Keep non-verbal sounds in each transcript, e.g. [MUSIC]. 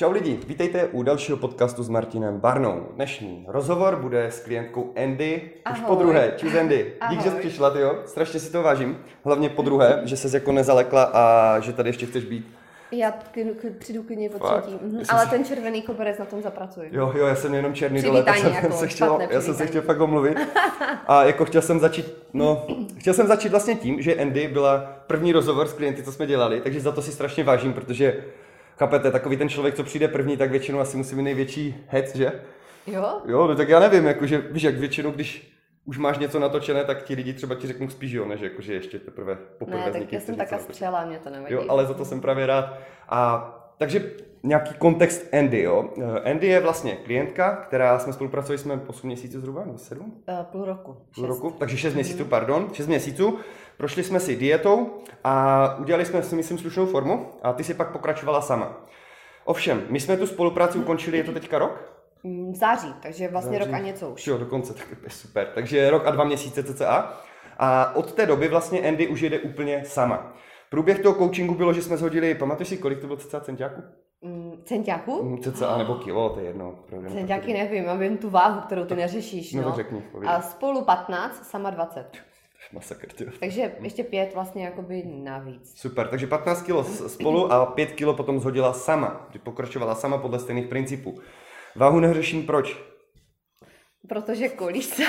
Čau lidi, vítejte u dalšího podcastu s Martinem Barnou. Dnešní rozhovor bude s klientkou Andy, Ahoj. už po druhé. Čus Andy, Ahoj. dík, že jsi přišla, jo. strašně si to vážím. Hlavně po druhé, že se jako nezalekla a že tady ještě chceš být. Já k, k, přijdu klidně po třetí, mhm. ale ten červený koberec na tom zapracuji. Jo, jo, já jsem jenom černý dole, tak jsem jako se chtěl, já jsem se chtěl fakt omluvit. A jako chtěl jsem začít, no, chtěl jsem začít vlastně tím, že Andy byla první rozhovor s klienty, co jsme dělali, takže za to si strašně vážím, protože Chápete, takový ten člověk, co přijde první, tak většinou asi musí mít největší hec, že? Jo? Jo, no tak já nevím, jakože, víš, jak většinou, když už máš něco natočené, tak ti lidi třeba ti řeknou spíš jo, než jakože ještě teprve poprvé Ne, tak já jsem taká střela, mě to nevadí. Jo, ale za to jsem právě rád. A takže nějaký kontext Andy, jo. Andy je vlastně klientka, která jsme spolupracovali jsme 8 měsíců zhruba, nebo 7? Uh, půl roku. Půl roku, takže 6 měsíců, pardon, 6 měsíců. Prošli jsme si dietou a udělali jsme si, myslím, slušnou formu a ty si pak pokračovala sama. Ovšem, my jsme tu spolupráci ukončili, je to teďka rok? Mm, v září, takže vlastně září. rok a něco už. Jo, dokonce, tak je super. Takže rok a dva měsíce cca. A od té doby vlastně Andy už jede úplně sama. Průběh toho coachingu bylo, že jsme zhodili, pamatuješ si, kolik to bylo cca centiáku? Mm, centiáku? Mm, cca, nebo kilo, to je jedno. Centiáky nevím, já vím tu váhu, kterou ty neřešíš. No, no. řekni, A spolu 15, sama 20. Masakr, tě. Takže ještě pět vlastně jakoby navíc. Super, takže 15 kilo spolu a 5 kilo potom zhodila sama, pokračovala sama podle stejných principů. Váhu neřeším proč? Protože kolísa.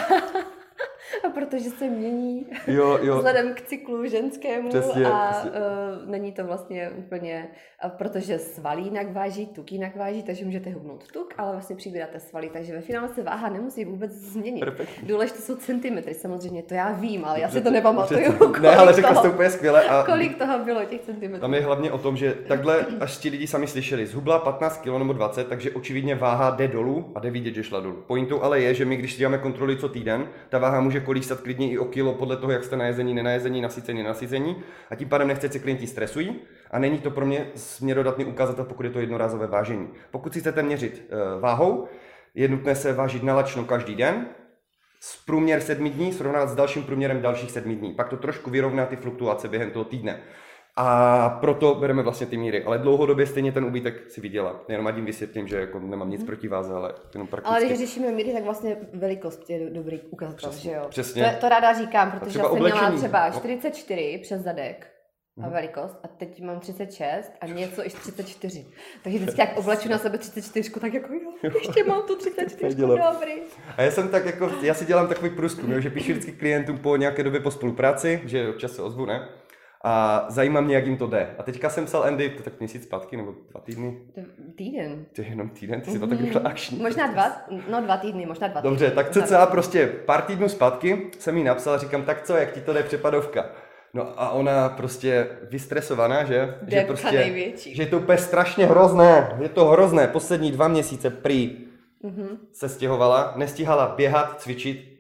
A protože se mění jo, [LAUGHS] jo. vzhledem k cyklu ženskému přesně, a přesně. Uh, není to vlastně úplně, uh, protože svalí jinak váží, tuk jinak váží, takže můžete hubnout tuk, ale vlastně přibíráte svaly, takže ve finále se váha nemusí vůbec změnit. Důležité jsou centimetry, samozřejmě, to já vím, ale já si to nepamatuju. Ne, ale řekla jste úplně skvěle. A kolik toho bylo těch centimetrů? Tam je hlavně o tom, že takhle, až ti lidi sami slyšeli, zhubla 15 kg nebo 20, takže očividně váha jde dolů a jde vidět, že šla dolů. Pointou ale je, že my, když si děláme kontroly co týden, ta váha může kolísat klidně i o kilo podle toho, jak jste najezení, nenajezení, nasycení, nasycení a tím pádem nechcete klienti stresují a není to pro mě směrodatný ukazatel, pokud je to jednorázové vážení. Pokud si chcete měřit uh, váhou, je nutné se vážit nalačno každý den, s průměr sedmi dní srovnat s dalším průměrem dalších sedmi dní. Pak to trošku vyrovná ty fluktuace během toho týdne. A proto bereme vlastně ty míry. Ale dlouhodobě stejně ten úbytek si viděla. Jenom tím vysvětlím, že jako nemám nic mhm. proti váze, ale jenom prakticky. Ale když řešíme míry, tak vlastně velikost je dobrý ukazatel, přesně, že jo? Přesně. To, to ráda říkám, protože jsem měla třeba 44 no. přes zadek a mhm. velikost a teď mám 36 a něco i 34. Takže vždycky jak [LAUGHS] obleču na sebe 34, tak jako jo, ještě mám tu 34, dobrý. A já jsem tak jako, já si dělám takový průzkum, že píšu vždycky klientům po nějaké době po spolupráci, že občas se ozvu, ne? A zajímá mě, jak jim to jde. A teďka jsem psal Andy, to tak měsíc zpátky, nebo dva týdny? Týden. To je jenom týden, ty si to tak rychle akční. Možná dva, no dva týdny, možná dva týdny. Dobře, tak cca prostě pár týdnů zpátky jsem jí napsal, říkám, tak co, jak ti to jde přepadovka? No a ona prostě vystresovaná, že? Depka že prostě, největší. Že je to úplně strašně hrozné, je to hrozné. Poslední dva měsíce prý mm-hmm. se stěhovala, nestihala běhat, cvičit,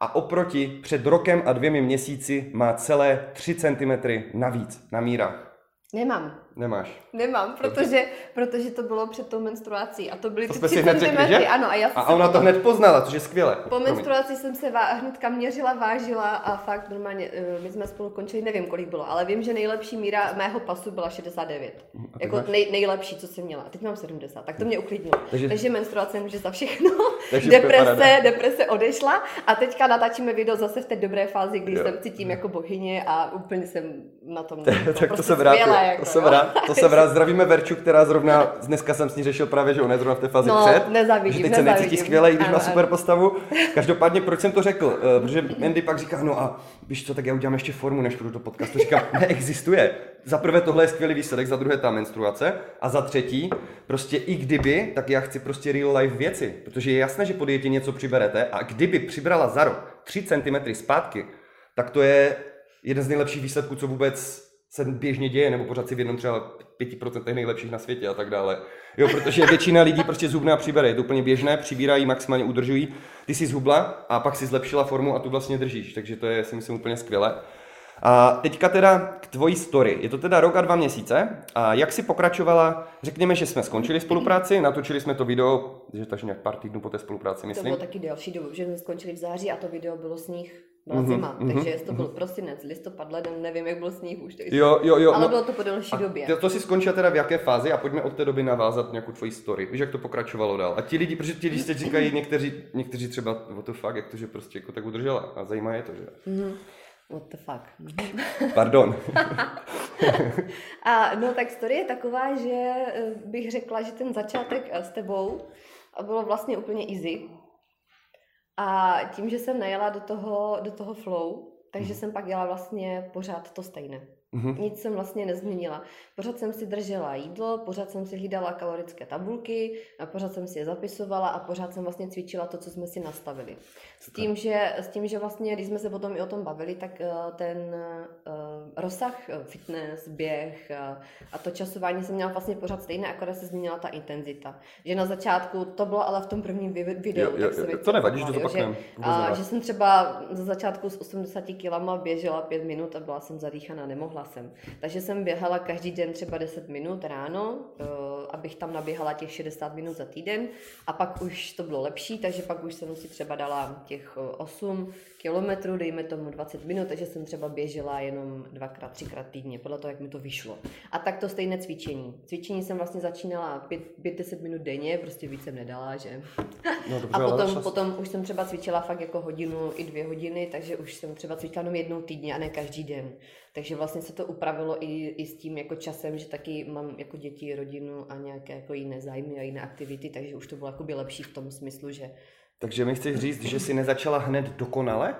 a oproti před rokem a dvěmi měsíci má celé 3 cm navíc na mírách. Nemám. Nemáš. Nemám, protože, protože to bylo před tou menstruací a to byly to ty 3 cm. Řekli, ano, a, já a ona to hned poznala, což je skvělé. Po menstruaci jsem se vá, hnedka měřila, vážila a fakt normálně, eh, my jsme spolu končili, nevím kolik bylo, ale vím, že nejlepší míra mého pasu byla 69. Jako nej, nejlepší, co jsem měla. A teď mám 70, tak to mě uklidnilo. Takže, takže menstruace může za všechno. Takže deprese, deprese odešla a teďka natáčíme video zase v té dobré fázi, kdy jo. jsem cítím jako bohyně a úplně jsem na tom. [LAUGHS] tak to, prostě to jsem rád, jako, to jsem rád to jsem rád. Zdravíme Verču, která zrovna, dneska jsem s ní řešil právě, že ona je zrovna v té fázi no, před. Nezavidím, že teď se necítí skvěle, i když ano, má super ano. postavu. Každopádně, proč jsem to řekl? Uh, protože Andy pak říká, no a víš co, tak já udělám ještě formu, než půjdu do podcastu. Říkám, neexistuje. Za prvé tohle je skvělý výsledek, za druhé ta menstruace a za třetí, prostě i kdyby, tak já chci prostě real life věci, protože je jasné, že po dietě něco přiberete a kdyby přibrala za rok 3 cm zpátky, tak to je jeden z nejlepších výsledků, co vůbec se běžně děje, nebo pořád si v jednom třeba 5% nejlepších na světě a tak dále. Jo, protože většina lidí prostě zhubná přibere, je to úplně běžné, přibírají, maximálně udržují. Ty si zhubla a pak si zlepšila formu a tu vlastně držíš, takže to je si myslím úplně skvělé. A teďka teda k tvojí story. Je to teda rok a dva měsíce. A jak si pokračovala? Řekněme, že jsme skončili spolupráci, natočili jsme to video, že to nějak pár týdnů po té spolupráci, myslím. To bylo taky delší dobu, že jsme skončili v září a to video bylo sníh. Byla mm-hmm, zima, mm-hmm, takže to byl mm-hmm. prosinec, listopad, leden, nevím, jak byl sníh už. Takže... Jo, jo, jo. Ale no, bylo to po delší době. To, to si skončila teda v jaké fázi a pojďme od té doby navázat nějakou tvoji story. Víš, jak to pokračovalo dál. A ti lidi, protože ti lidi teď říkají někteří, někteří třeba, o to fakt, jak to, že prostě jako tak udržela. A zajímá je to, že? Mm-hmm. What the fuck. [LAUGHS] Pardon. [LAUGHS] a no tak story je taková, že eh, bych řekla, že ten začátek eh, s tebou bylo vlastně úplně easy. A tím, že jsem najela do toho, do toho flow, takže mhm. jsem pak dělala vlastně pořád to stejné. Mm-hmm. Nic jsem vlastně nezměnila. Pořád jsem si držela jídlo, pořád jsem si hlídala kalorické tabulky, a pořád jsem si je zapisovala a pořád jsem vlastně cvičila to, co jsme si nastavili. S tím, že, s tím, že vlastně, když jsme se potom i o tom bavili, tak uh, ten uh, rozsah uh, fitness, běh a to časování jsem měla vlastně pořád stejné, akorát se změnila ta intenzita. Že na začátku, to bylo ale v tom prvním videu, jo, jo, tak jo, To nevadí, že to. Že, že jsem třeba za začátku s 80 kilama běžela 5 minut a byla jsem zadýchaná, nemohla neběhla jsem. Takže jsem běhala každý den třeba 10 minut ráno, uh, abych tam naběhala těch 60 minut za týden a pak už to bylo lepší, takže pak už jsem si třeba dala těch 8 kilometrů, dejme tomu 20 minut, takže jsem třeba běžela jenom dvakrát, třikrát týdně, podle toho, jak mi to vyšlo. A tak to stejné cvičení. Cvičení jsem vlastně začínala 5-10 minut denně, prostě víc jsem nedala, že? No, dobře, [LAUGHS] a potom, potom už jsem třeba cvičila fakt jako hodinu i dvě hodiny, takže už jsem třeba cvičila jenom jednou týdně a ne každý den. Takže vlastně se to upravilo i, i s tím jako časem, že taky mám jako děti, rodinu a nějaké jako jiné zájmy a jiné aktivity, takže už to bylo jako lepší v tom smyslu, že takže mi chceš říct, že jsi nezačala hned dokonale?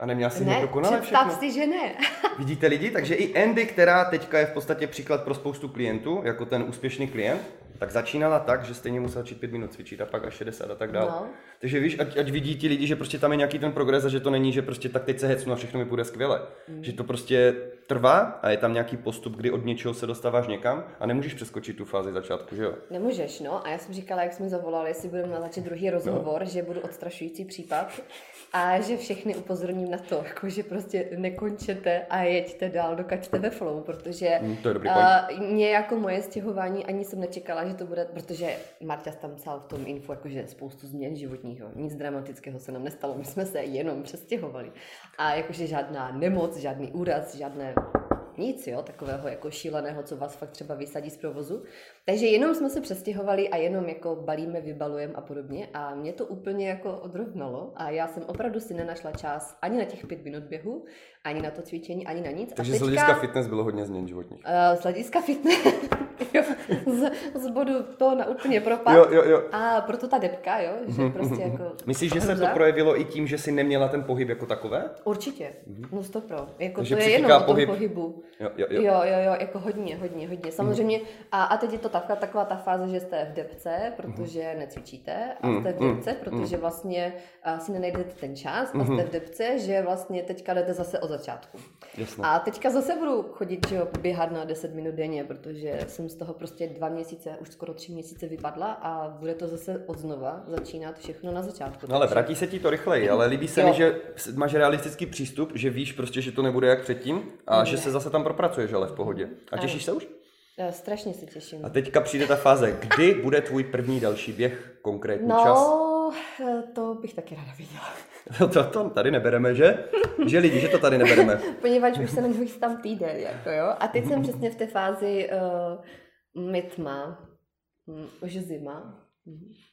A neměla jsi ne, hned dokonale všechno? si, že ne. [LAUGHS] Vidíte lidi? Takže i Andy, která teďka je v podstatě příklad pro spoustu klientů, jako ten úspěšný klient, tak začínala tak, že stejně musela začít pět minut cvičit a pak až 60 a tak dále. No. Takže víš, ať, ať, vidí ti lidi, že prostě tam je nějaký ten progres a že to není, že prostě tak teď se hecnu a všechno mi půjde skvěle. Mm. Že to prostě trvá a je tam nějaký postup, kdy od něčeho se dostáváš někam a nemůžeš přeskočit tu fázi začátku, že jo? Nemůžeš, no. A já jsem říkala, jak jsme zavolali, jestli budeme začít druhý rozhovor, no. že budu odstrašující případ a že všechny upozorním na to, jako že prostě nekončete a jeďte dál, dokud jste ve flow, protože mm, to je dobrý uh, mě jako moje stěhování ani jsem nečekala, že to bude, protože Marta tam psal v tom info, jakože spoustu změn životního, nic dramatického se nám nestalo, my jsme se jenom přestěhovali. A jakože žádná nemoc, žádný úraz, žádné nic, jo, takového jako šíleného, co vás fakt třeba vysadí z provozu. Takže jenom jsme se přestěhovali a jenom jako balíme, vybalujeme a podobně a mě to úplně jako odrovnalo a já jsem opravdu si nenašla čas ani na těch pět minut běhu, ani na to cvičení, ani na nic. Takže teďka, z hlediska fitness bylo hodně změn životních. Uh, z hlediska fitness, [LAUGHS] z, z bodu to na úplně propad. Jo, jo, jo. A proto ta depka, jo, že mhm, prostě mhm, jako... Myslíš, že se to projevilo i tím, že jsi neměla ten pohyb jako takové? Určitě, mm-hmm. no to pro. Jako Takže to je jenom o tom pohyb. pohybu. Jo, jo, jo. jo, jo, jo, jako hodně, hodně, hodně. Samozřejmě, mm. a, a teď je to taková, taková ta fáze, že jste v depce, protože mm. necvičíte, a mm, jste v depce, protože vlastně si nenajdete ten čas, a jste v depce, že vlastně teďka jdete zase od začátku. Jasně. A teďka zase budu chodit, že jo, běhat na 10 minut denně, protože jsem z toho prostě dva měsíce, už skoro tři měsíce vypadla a bude to zase od znova začínat všechno na začátku. No ale vrátí se ti to rychleji, ale líbí se jo. mi, že máš realistický přístup, že víš prostě, že to nebude jak předtím a ne. že se zase tam propracuješ, ale v pohodě. A těšíš se už? Já strašně se těším. A teďka přijde ta fáze, kdy bude tvůj první další běh, konkrétní no, čas? No, to bych taky ráda viděla. No to, to tady nebereme, že? Že lidi, že to tady nebereme. [LAUGHS] Poněvadž už se na něho tam týden, jako jo. A teď jsem přesně v té fázi uh, mytma, um, už zima.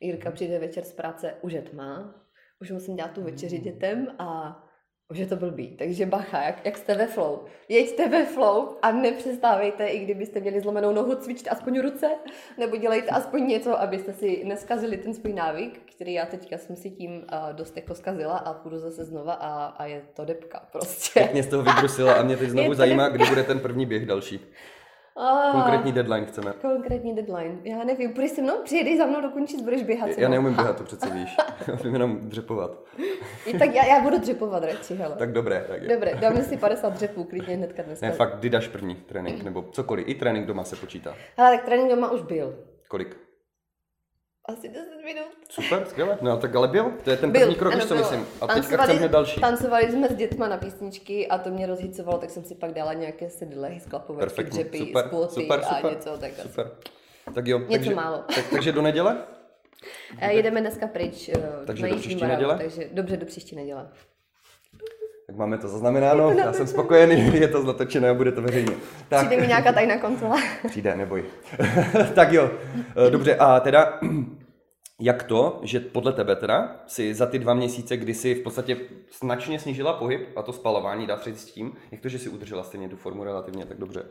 Jirka přijde večer z práce, už je tma. Už musím dělat tu večeři dětem a už je to blbý, takže bacha, jak, jak jste ve flow. Jeďte ve flow a nepřestávejte, i kdybyste měli zlomenou nohu, cvičte aspoň ruce, nebo dělejte aspoň něco, abyste si neskazili ten svůj návyk, který já teďka jsem si tím uh, dost jako zkazila a půjdu zase znova a, a je to depka prostě. Pěkně z toho vybrusila a mě teď [LAUGHS] znovu zajímá, kdy bude ten první běh další. Ah, konkrétní deadline chceme. Konkrétní deadline. Já nevím, půjdeš se mnou, přijedeš za mnou dokončit, budeš běhat. Já neumím běhat, to přece víš. [LAUGHS] Já jenom dřepovat. I tak já, já budu dřepovat radši, hele. Tak dobré. Tak je. Dobré, dáme si 50 dřepů, klidně hnedka dneska. Ne, fakt, kdy dáš první trénink, nebo cokoliv. I trénink doma se počítá. Ale tak trénink doma už byl. Kolik? Asi 10 minut. Super, skvěle. No tak ale byl, to je ten Byl, první krok, ano, co byl. myslím. A teďka Tancovali- chceme hned další. Tancovali jsme s dětma na písničky a to mě rozhýcovalo, tak jsem si pak dala nějaké sedlehy z klapovačky, Perfektní, dřepy, super, super, a super, něco tak asi. super. Tak jo, Něco takže, málo. Tak, takže do neděle? Eh, Jedeme dneska pryč eh, Takže do příští neděle? Takže dobře, do příští neděle. Tak máme to zaznamenáno, já jsem spokojený, [LAUGHS] je to natočené a bude to veřejně. Tak, Přijde mi nějaká tajná kontrola. [LAUGHS] přijde, neboj. [LAUGHS] tak jo, Eh, dobře, a teda, [CLEARS THROAT] jak to, že podle tebe teda si za ty dva měsíce, kdy si v podstatě značně snížila pohyb a to spalování, dá se s tím, jak to, že si udržela stejně tu formu relativně tak dobře?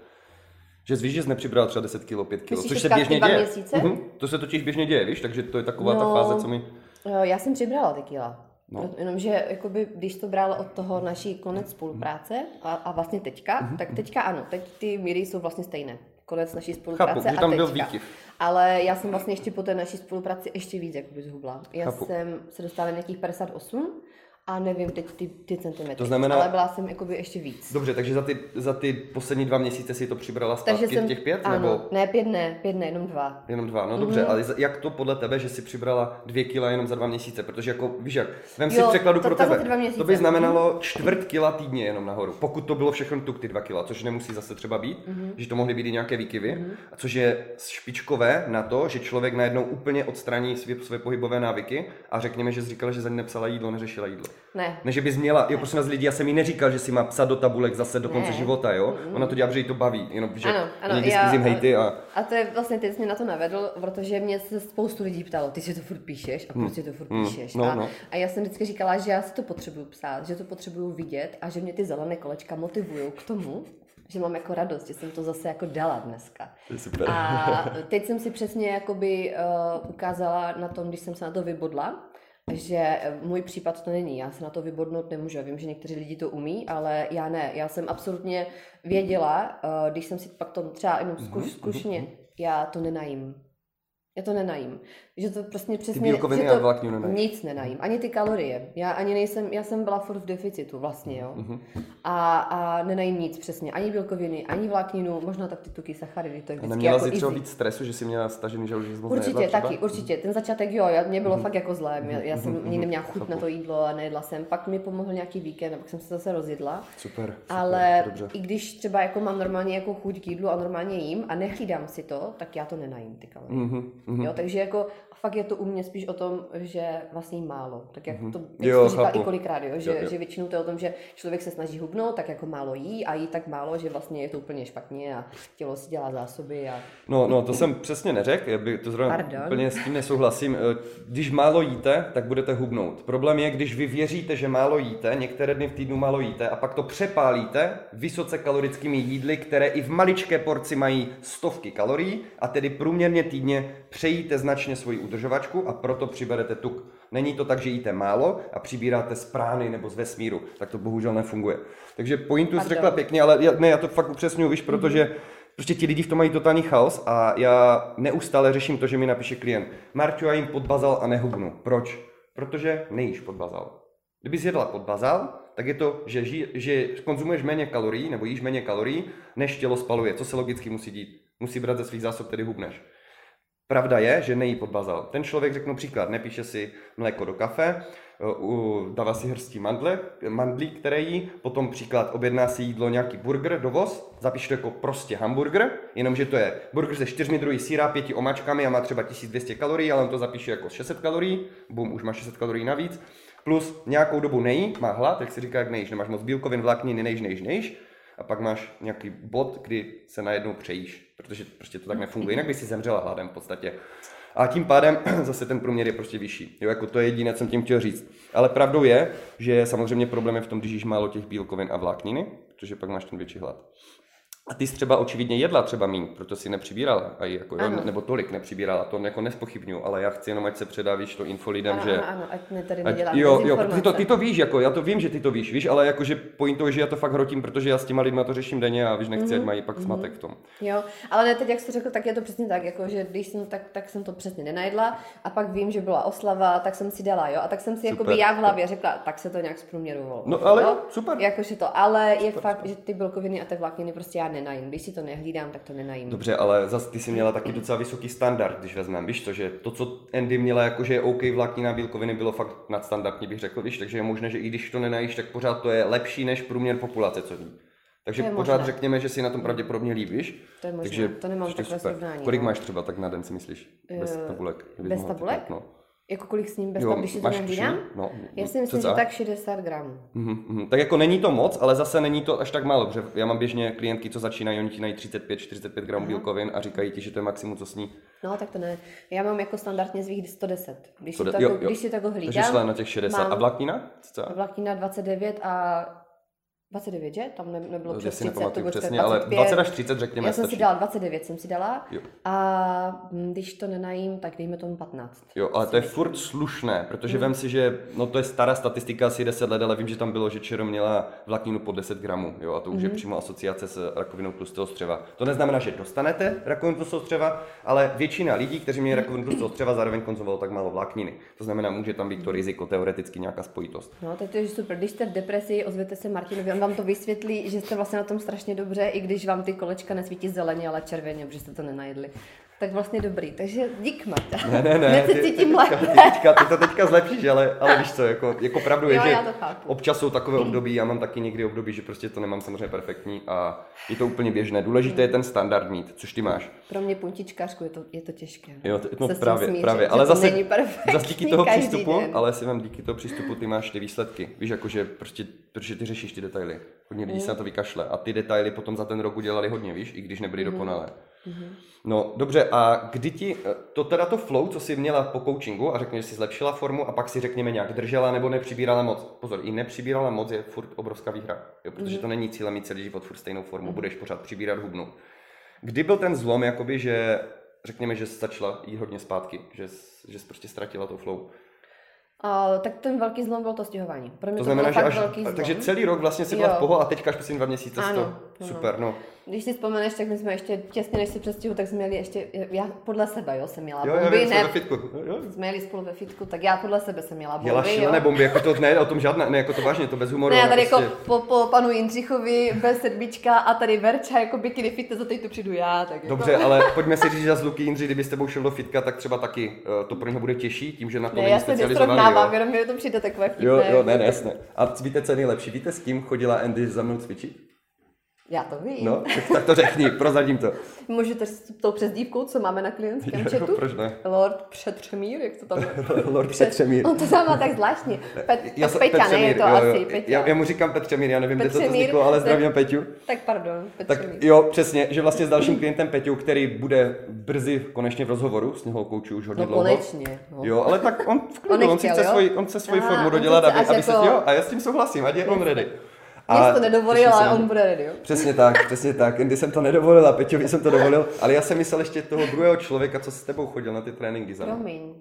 Že víš, že jsi nepřibrala třeba 10 kg, 5 kg, což se běžně děje. měsíce? Mhm, to se totiž běžně děje, víš, takže to je taková ta No. fáze, co mi... Eh, Já jsem přibrala ty kila. No. No. Jenomže jakoby, když to brala od toho naší konec spolupráce a, a vlastně teďka, Mhm. tak teďka ano, teď ty míry jsou vlastně stejné. Konec naší spolupráce Chápu, a tam teďka. byl. Ale já jsem vlastně ještě po té naší spolupráci ještě víc jakoby zhubla. Já Chápu. jsem se dostala na nějakých 58 a nevím teď ty, ty centimetry. To znamená- Ale byla jsem jakoby ještě víc. Dobře, takže za ty, za ty poslední dva měsíce si to přibrala zpátky Takže jsem, těch pět, ano, nebo ne pět ne, pět ne, jenom dva. jenom dva? No dobře, ale za- jak to podle tebe, že si přibrala dvě kila jenom za dva měsíce? Protože jako, víš jak, vem si Jo, překladu to- pro to tebe. To by znamenalo čtvrt kila týdně jenom nahoru. Pokud to bylo všechno tuk ty dva kila, což nemusí zase třeba být, Mhm. že to mohly být i nějaké výkyvy, a což je špičkové na to, že člověk najednou úplně odstraní své, své pohybové návyky a řekněme, že říkala, že za ní nepsala jídlo, neřešila jídlo. Ne. Ne, že bys měla, jo, prosím vás lidi, já jsem jí neříkal, že si má psat do tabulek zase do konce Ne. života, jo? Ona to dělá, že jí to baví, jenom že Ano, ano, někdy já- hejty a... A to je vlastně, ty jsi mě na to navedl, protože mě se spoustu lidí ptalo, ty si to furt píšeš a proč si to furt Hmm, píšeš. no, a, no. a já jsem vždycky říkala, že já si to potřebuju psát, že to potřebuju vidět a že mě ty zelené kolečka motivují k tomu, že mám jako radost, že jsem to zase jako dala dneska. To je super. A teď jsem si přesně jakoby uh, ukázala na tom, když jsem se na to vybodla, že eh, můj případ to není. Já se na to vybodnout nemůžu. Já vím, že někteří lidi to umí, ale já ne. Já jsem absolutně věděla, uh, když jsem si pak to třeba jenom Mhm, zkuš, zkušně, já to nenajím. Já to nenajím. Že to prostě přesně... bílkoviny že a to vlákninu nenajíš. Nic nenajím. Ani ty kalorie. Já ani nejsem, já jsem byla furt v deficitu vlastně, jo. Mhm. A, a nenajím nic přesně. Ani bílkoviny, ani vlákninu, možná tak ty tuky, sacharidy, to je A vždycky neměla jako jsi třeba víc stresu, že jsi měla stažený žalud, že jsi moc Určitě, nejedla třeba? taky, určitě. Ten začátek, jo, já, mě bylo fakt jako zlé. Já, já jsem mhm, ani neměla chuť na to jídlo a nejedla jsem. Pak mi pomohl nějaký víkend a pak jsem se zase rozjedla. Super, super, Ale dobře. i když třeba jako mám normálně jako chuť k jídlu a normálně jím a nehlídám si to, tak já to nenajím ty kalorie. Mhm, mhm. Jo, takže jako fakt je to u mě spíš o tom, že vlastně málo. Tak jak to, jak Jo, jo, to chápu. i kolikrát, jo, že, Jo, jo. že většinou to je o tom, že člověk se snaží hubnout, tak jako málo jí a jí tak málo, že vlastně je to úplně špatně a tělo si dělá zásoby a No, no, to jsem přesně neřekl, já by to zrovna Pardon. úplně s tím nesouhlasím. Eh, Když málo jíte, tak budete hubnout. Problém je, když vy věříte, že málo jíte, některé dny v týdnu málo jíte a pak to přepálíte vysoce kalorickými jídly, které i v maličké porci mají stovky kalorií a tedy průměrně týdně přejíte značně svoji udržovačku a proto přiberete tuk. Není to tak, že jíte málo a přibíráte z prány nebo z vesmíru. Tak to bohužel nefunguje. Takže pointu jsi řekla pěkně, ale já, ne, já to fakt upřesňuji, víš, protože Prostě ti lidi v tom mají totální chaos a já neustále řeším to, že mi napíše klient. Marťo, já jim pod bazal a nehubnu. Proč? Protože nejíš pod bazal. Kdyby jsi jedla pod bazal, tak je to, že, ži, že konzumuješ méně kalorií nebo jíš méně kalorií, než tělo spaluje. Co se logicky musí dít? Musí brát ze svých zásob, tedy hubneš. Pravda je, že nejí pod bazal. Ten člověk, řeknu příklad, nepíše si mléko do kafe, dává si hrstí mandle, mandlí, které jí, potom příklad objedná si jídlo nějaký burger, dovoz, zapíše to jako prostě hamburger, jenomže to je burger se čtyřmi druhy síra, pěti omáčkami a má třeba 1200 kalorií, ale on to zapíše jako 600 kalorií, bum, už má 600 kalorií navíc, plus nějakou dobu nejí, má hlad, jak se říká, jak nejíš, nemáš moc bílkovin, vlákniny, nejíš, nejíš, nejíš, a pak máš nějaký bod, kdy se najednou přejíš, protože prostě to tak nefunguje, jinak by si zemřela hladem v podstatě. A tím pádem [CLEARS THROAT] zase ten průměr je prostě vyšší. Jo, jako to je jediné, co jsem tím chtěl říct. Ale pravdou je, že samozřejmě problém je v tom, když jíš málo těch bílkovin a vlákniny, protože pak máš ten větší hlad. A ty jsi třeba očividně jedla třeba míň, proto si nepřibírala, a jako, jo, nebo tolik nepřibírala, to jako nespochybnuju, ale já chci jenom, ať se předávíš to info lidem, ano, že... ano, ano, ať mi tady Ať, nedělá jo, jo, ty to, ty to víš, jako, já to vím, že ty to víš, víš, ale jakože pointou je, že já to fakt hrotím, protože já s těma lidma to řeším denně a víš, nechci, Mhm, ať mají pak smatek v tom. Jo, ale ne, teď jak jsi to řekl, tak je to přesně tak, jako, že když jsem tak, tak jsem to přesně nenajedla a pak vím, že byla oslava, tak jsem si dala, jo, a tak jsem si Super. jakoby já v hlavě řekla, tak se to nějak zprůměrovalo. No ale jo? super. Jakože to, ale je fakt, že ty bílkoviny a ty vlákniny prostě já nenajím. Když si to nehlídám, tak to nenajím. Dobře, ale zase ty si měla taky docela vysoký standard, když vezmeme, víš to, že to, co Andy měla, jakože OK vláknina bílkoviny, bylo fakt nadstandardní, bych řekl, víš, takže je možné, že i když to nenajíš, tak pořád to je lepší než průměr populace, co ví. Takže je pořád možné. řekněme, že si na tom pravděpodobně líbíš. To je možné, takže to nemám je takové srovnání, Kolik no. máš třeba tak na den, si myslíš? Bez Eh, tabulek. bez tabulek? typnout, No. Jako kolik s ním bez Jo, toho, když si to tři? No, Já si myslím, že tak 60 gramů. Mhm, mhm. Tak jako není to moc, ale zase není to až tak málo, protože já mám běžně klientky, co začínají, oni ti nají 35-45 gramů bílkovin a říkají ti, že to je maximum, co sní. No, tak to ne. Já mám jako standardně zvýš 110. Když, si, 110, tak, jo, jo. když si Takže hlídám, šla na těch 60. mám- A vláknina? Co? Vlakina 29 a 29, že? Tam ne, nebylo Já přes si 30, to bylo přesně, 25. ale 20 až 30 řekněme Já jsem si stačí. dala 29, jsem si dala. Jo. A mm, když to nenajím, tak dejme tomu 15. Jo, ale to je Si furt slušné, protože Mm. vem si, že no to je stará statistika, asi 10 let, ale vím, že tam bylo, že ČR měla vlákninu po 10 gramů, jo, a to už Mhm. je přímo asociace s rakovinou tlustého střeva. To neznamená, že dostanete rakovinu tlustého střeva, ale většina lidí, kteří měli rakovinu tlustého střeva, zároveň konzumovalo tak málo vlákniny. To znamená, může tam být to riziko, teoreticky nějaká spojitost. No, tak to je super. Když jste v depresi, ozvěte se Martinovi, on vám to vysvětlí, že jste vlastně na tom strašně dobře, i když vám ty kolečka nesvítí zeleně, ale červeně, protože jste to nenajedli. Tak vlastně dobrý. Takže dík, Marta. Ne, ne, ne, [LAUGHS] Hned se ty, ty, cítím lépe. ty, teďka, ty to teďka zlepšíš, ale, ale víš co, jako, jako pravdu je, Jo, že já občas jsou takové období, já mám taky někdy období, že prostě to nemám samozřejmě perfektní a je to úplně běžné. Důležité je ten standard mít, což ty máš. Pro mě puntičkařku je to, je to těžké. Jo, to, no právě, smířit, právě, ale zase, zase díky toho přístupu, den. ale si vám díky toho přístupu ty máš ty výsledky. Víš, jakože prostě, protože ty řešíš ty detaily. Hodně lidí se na to vykašle a ty detaily potom za ten rok udělali hodně, víš, i když nebyly dokonalé. No dobře, a kdy ti, eh, to teda to flow, co jsi měla po coachingu a řekněme, že jsi zlepšila formu a pak si řekněme nějak držela nebo nepřibírala moc. Pozor, i nepřibírala moc je furt obrovská výhra, jo, protože to není cílem mít celý život furt stejnou formu, budeš pořád přibírat hubnout. Kdy byl ten zlom, jakoby, že řekněme, že jsi začala jít hodně zpátky, že jsi, že jsi prostě ztratila to flow. A, tak ten velký zlom byl to stěhování. Pro mě To to, znamená, že až, velký zlom. takže celý rok vlastně si byla Jo. v poho a teďka až poslední dva měsíce Ano, to. ano. Super, no. Když si vzpomeneš, tak my jsme ještě těsně než se přestěhu, tak jsme měli ještě, já podle sebe, jo, jsem měla Jo, já bomby, vím, co ne, ve fitku. Jo, jo. jsme jeli spolu ve fitku, tak já podle sebe jsem měla bomby, Jela šílené jo. bomby, jako to ne, o tom žádné, ne, jako to vážně, to bez humoru. Ne, já tady prostě... jako po, po panu Jindřichovi bez sedmička a tady Verča jako bikini fitness a teď tu přijdu já, tak jako. Dobře, ale pojďme si říct, že z Luky Jindři, kdyby s tebou šel do fitka, tak třeba taky eh, to pro něho bude těžší, tím, že na to Ne, není já se specializovaný. nesrovnávám, jo. jenom mi to přijde takové vtipné. Jo, jo, ne, ne, jasné. A víte, co je nejlepší? Víte, s kým chodila Andy za mnou cvičit? Já to vím. No, tak, tak to řekni, prozradím to. Můžu to s tou přezdívkou, co máme na klientském Jo, chatu? proč ne? Lord Přetřemír, jak to tam? [LAUGHS] Lord Petřemír. On to tam má tak zvláštně. Pet, Já tak jsem- Peťa, ne, je to jo, jo. asi Peťa. Já, já, mu říkám Petřemír, já nevím, kde to Petřemír, vzniklo, ale zdravím Peťu. Tak pardon, Tak Petřemír. jo, přesně, že vlastně s dalším klientem Peťou, který bude brzy konečně v rozhovoru, s něho kouču už hodně No dlouho. konečně. No. Jo, ale tak on v klidu, On on, si nechtěl, chce jo? svoji, on chce svoji Aha, formu dodělat, aby, aby se, jako- jo, a já s tím souhlasím, ať je on ready. Jsi to nedovolila, ale on bude ready? Přesně tak, přesně tak. Kdy jsem to nedovolil a Peťovi jsem to dovolil, ale já jsem myslel ještě toho druhého člověka, co s tebou chodil na ty tréninky za. Promiň.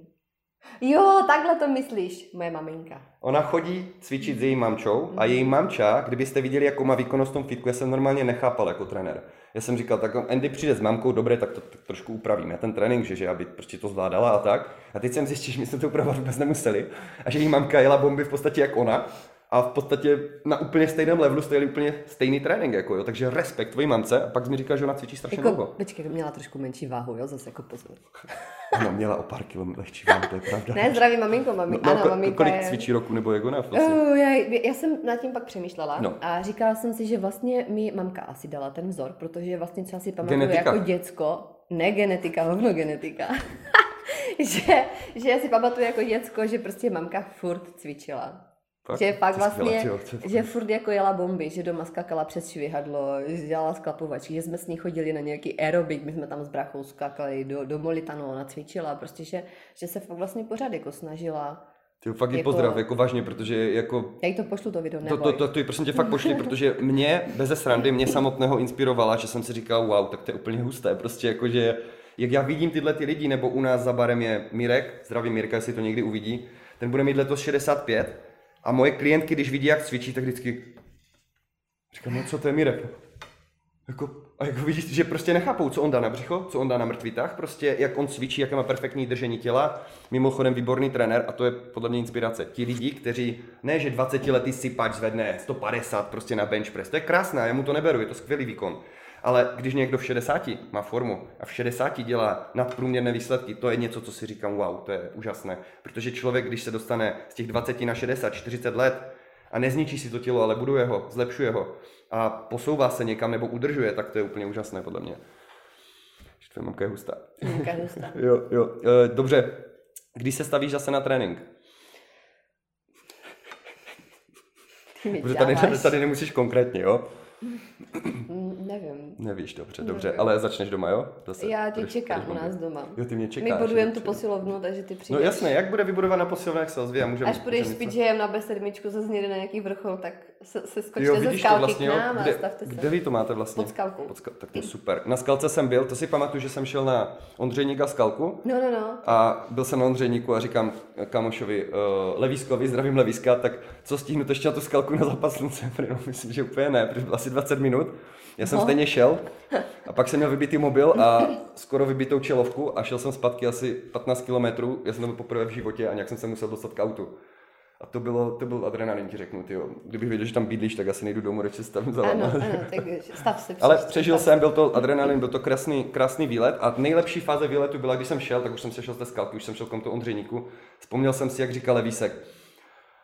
Jo, takhle to myslíš, moje maminka. Ona chodí cvičit s její mamčou a její mamča, kdybyste viděli, jakou má výkonnost v tom fitku, já jsem normálně nechápal jako trenér. Já jsem říkal, tak Andy přijde s mamkou, dobré, tak to tak trošku upravíme, ten trénink, že, že aby prostě to zvládala a tak. A teď jsem zjistil, že my jsme to upravovat vůbec nemuseli a že její mamka jela bomby v podstatě jak ona a v podstatě na úplně stejném levelu stojili úplně stejný trénink, jako jo. takže respekt tvojí mamce a pak jsi mi říkal, že ona cvičí strašně Jako, dlouho. počkej, měla trošku menší váhu, jo, zase jako pozor. [LAUGHS] Ona měla o pár kilo lehčí váhu, to je pravda. Ne, zdraví maminko, mami. no, no, ano, ko- maminka kolik je... cvičí roku nebo jak ona vlastně? Uh, já, já jsem nad tím pak přemýšlela No. a říkala jsem si, že vlastně mi mamka asi dala ten vzor, protože vlastně třeba si pamatuju Genetika. jako děcko, ne genetika, hovno genetika, [LAUGHS] že, že já si pamatuju jako děcko, že prostě mamka furt cvičila. Fakt? že To skvělé, vlastně, to že furt jako jela bomby, že doma skakala přes švihadlo, že dělala sklapovačky, že jsme s ní chodili na nějaký aerobik, my jsme tam s brachou skakali do, do Molitanu, ona cvičila, prostě, že, že se fakt vlastně pořád jako snažila. Ty fakt Jako- pozdrav, jako vážně, protože jako Já jí to pošlu to video, to, neboj. to, to, to jí prosím tě fakt pošli, protože mě, bez srandy, mě samotného inspirovala, že jsem si říkal, wow, tak to je úplně husté, prostě jako, že jak já vidím tyhle ty lidi, nebo u nás za barem je Mirek, zdravý Mirka, jestli to někdy uvidí, ten bude mít letos 65 a moje klientky, když vidí, jak cvičí, tak vždycky říkám, no co to je Mirek? Jako, a jako vidíš, že prostě nechápou, co on dá na břicho, co on dá na mrtvý tah, prostě jak on cvičí, jaké má perfektní držení těla, mimochodem výborný trenér a to je podle mě inspirace. Ti lidi, kteří, ne že 20 letý sypač zvedne 150 prostě na bench press, to je krásné, já mu to neberu, je to skvělý výkon. Ale když někdo v 60 má formu a v 60 dělá nadprůměrné výsledky, to je něco, co si říkám, wow, to je úžasné. Protože člověk, když se dostane z těch 20 na 60, 40 let a nezničí si to tělo, ale buduje ho, zlepšuje ho a posouvá se někam nebo udržuje, tak to je úplně úžasné podle mě. Tvoje mamka je hustá. Mamka je hustá. [LAUGHS] jo, jo. E, dobře, když se stavíš zase na trénink? Protože tady, tady nemusíš konkrétně, jo? Mm, nevím. Nevíš, dobře, dobře, Nevím. ale začneš doma, jo? Zase, Já tě čekám u nás doma. Jo, ty mě čekáš. My budujeme tu posilovnu, takže ty přijdeš. No jasně, jak bude vybudovaná posilovna, jak se ozví můžeme... Až půjdeš s PJem na B7, zase někde na nějaký vrchol, tak se, se skočte jo, ze skalky vlastně, k nám kde, a stavte se. Kde vy to máte vlastně? Pod skalkou. Pod skal, tak to je super. Na skalce jsem byl, to si pamatuju, že jsem šel na Ondřejníka skalku. No, no, no. A byl jsem na Ondřejníku a říkám kamošovi uh, Levískovi, zdravím Levíska, tak co stihnu ještě na tu skalku na zápas slunce? [LAUGHS] Myslím, že úplně ne, protože asi 20 minut. Já jsem no. stejně šel a pak jsem měl vybitý mobil a skoro vybitou čelovku a šel jsem zpátky asi 15 kilometrů. Já jsem to byl poprvé v životě a nějak jsem se musel dostat k autu. A to, bylo, to byl adrenalin, ti řeknu, tyjo. Kdybych věděl, že tam bydlíš, tak asi nejdu domů, radši se stavím za Ano, ano, [LAUGHS] tak stav se Ale přežil jsem, byl to adrenalin, byl to krásný, krásný výlet a nejlepší fáze výletu byla, když jsem šel, tak už jsem se šel z té skalky, už jsem šel k tomu Ondřejníku. Vzpomněl jsem si, jak říkal Levísek,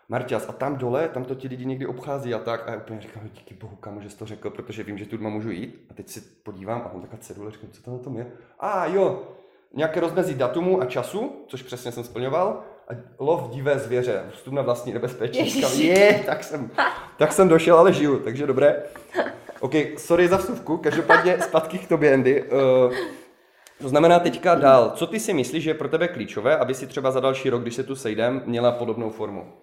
Marťas, a tam dole, tam to ti lidi někdy obchází a tak. A já úplně říkám, díky bohu, kam že jsi to řekl, protože vím, že tu můžu jít. A teď si podívám a on taková cedule, říkám, co to na tom je? A jo, nějaké rozmezí datumu a času, což přesně jsem splňoval. A lov divé zvěře, vstup na vlastní nebezpečí. Je, tak jsem, tak jsem došel, ale žiju, takže dobré. OK, sorry za vstupku, každopádně [LAUGHS] zpátky k tobě, Andy. Uh, to znamená teďka dál, co ty si myslíš, že je pro tebe klíčové, aby si třeba za další rok, když se tu sejdem, měla podobnou formu?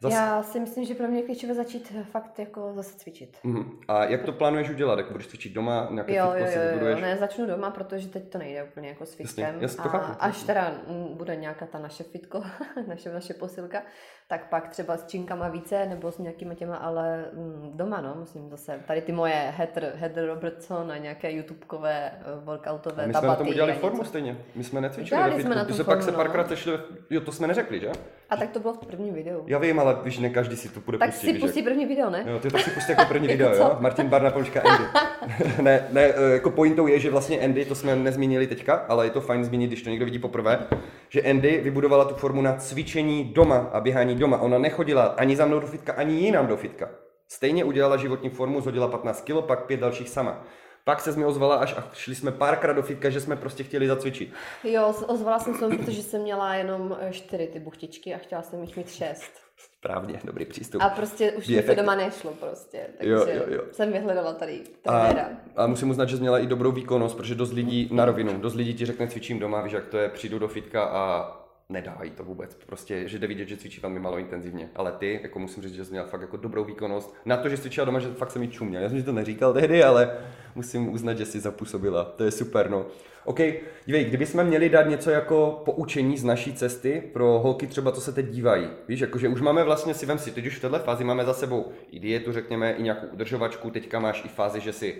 Zas... Já si myslím, že pro mě je klíčové začít fakt jako zase cvičit. Uh-huh. A jak to plánuješ udělat? Jak budeš cvičit doma? Nějaké jo, jo, jo, jo, ne, začnu doma, protože teď to nejde úplně jako s fitkem. Jasně, jasně, to chápu. A až teda bude nějaká ta naše fitko, [LAUGHS] naše, naše posilka, tak pak třeba s činkama více, nebo s nějakýma těma, ale mm, doma, no, musím zase, tady ty moje Heather, Heather Robertson a nějaké YouTubeové uh, workoutové a my jsme na tom udělali formu stejně, my jsme necvičili Dali jsme na tom se formu, pak se párkrát no. sešli, jo, to jsme neřekli, že? A tak to bylo v prvním videu. Já vím, ale víš, ne každý si to bude tak pustit. Tak si pustí první video, ne? Jo, ty to si pustí jako první [LAUGHS] video, jo? Martin Barna, Polička, Andy. [LAUGHS] ne, ne, eh, jako pointou je, že vlastně Andy, to jsme nezmínili teďka, ale je to fajn zmínit, když to někdo vidí poprvé, že Andy vybudovala tu formu na cvičení doma a běhání doma. Ona nechodila ani za mnou do fitka, ani jinam do fitka. Stejně udělala životní formu, zhodila 15 kg, pak pět dalších sama. Pak se mi ozvala až a šli jsme párkrát do fitka, že jsme prostě chtěli zacvičit. Jo, ozvala jsem se, protože jsem měla jenom eh, čtyři ty buchtičky a chtěla jsem jich mít šest. Správně, dobrý přístup. A prostě už mi to doma nešlo prostě, takže jo, jo, jo. jsem vyhledala tady A, a musím uznat, že jsi měla i dobrou výkonnost, protože dost lidí na rovinu, dost lidí ti řekne cvičím doma, víš jak to je, přijdu do fitka a nedávají to vůbec. Prostě, že jde vidět, že cvičí velmi malo intenzivně. Ale ty, jako musím říct, že jsi měl fakt jako dobrou výkonnost. Na to, že cvičila doma, že fakt se mi čuměl. Já jsem to neříkal tehdy, ale musím uznat, že si zapůsobila. To je super, no. OK, dívej, kdybychom měli dát něco jako poučení z naší cesty pro holky třeba, co se teď dívají. Víš, jakože už máme vlastně, si vem si, teď už v této fázi máme za sebou i dietu, řekněme, i nějakou udržovačku, teďka máš i fázi, že si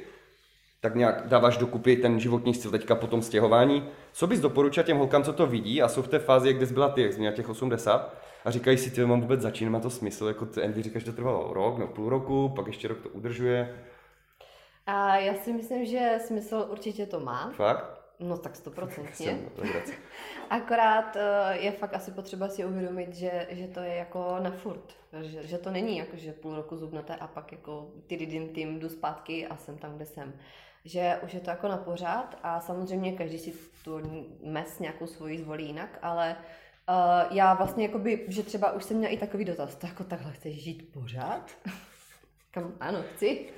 tak nějak dáváš dokupy ten životní styl teďka po tom stěhování. Co bys doporučil těm holkám, co to vidí a jsou v té fázi, jak jsi byla ty, jak jsi měla těch 80 a říkají si, ty mám vůbec začínat, má to smysl, jako ty Andy říkáš, že to trvalo rok, no půl roku, pak ještě rok to udržuje. A já si myslím, že smysl určitě to má. Fakt? No tak stoprocentně. [LAUGHS] Akorát eh, je fakt asi potřeba si uvědomit, že, že to je jako na furt. Že, že to není jako, že půl roku zubnete a pak jako ty tím jdu zpátky a jsem tam, kde jsem že už je to jako na pořád a samozřejmě každý si tu mes nějakou svoji zvolí jinak, ale uh, já vlastně jakoby, že třeba už jsem měla i takový dotaz, to jako takhle chceš žít pořád? [LAUGHS] Kam, ano, chci.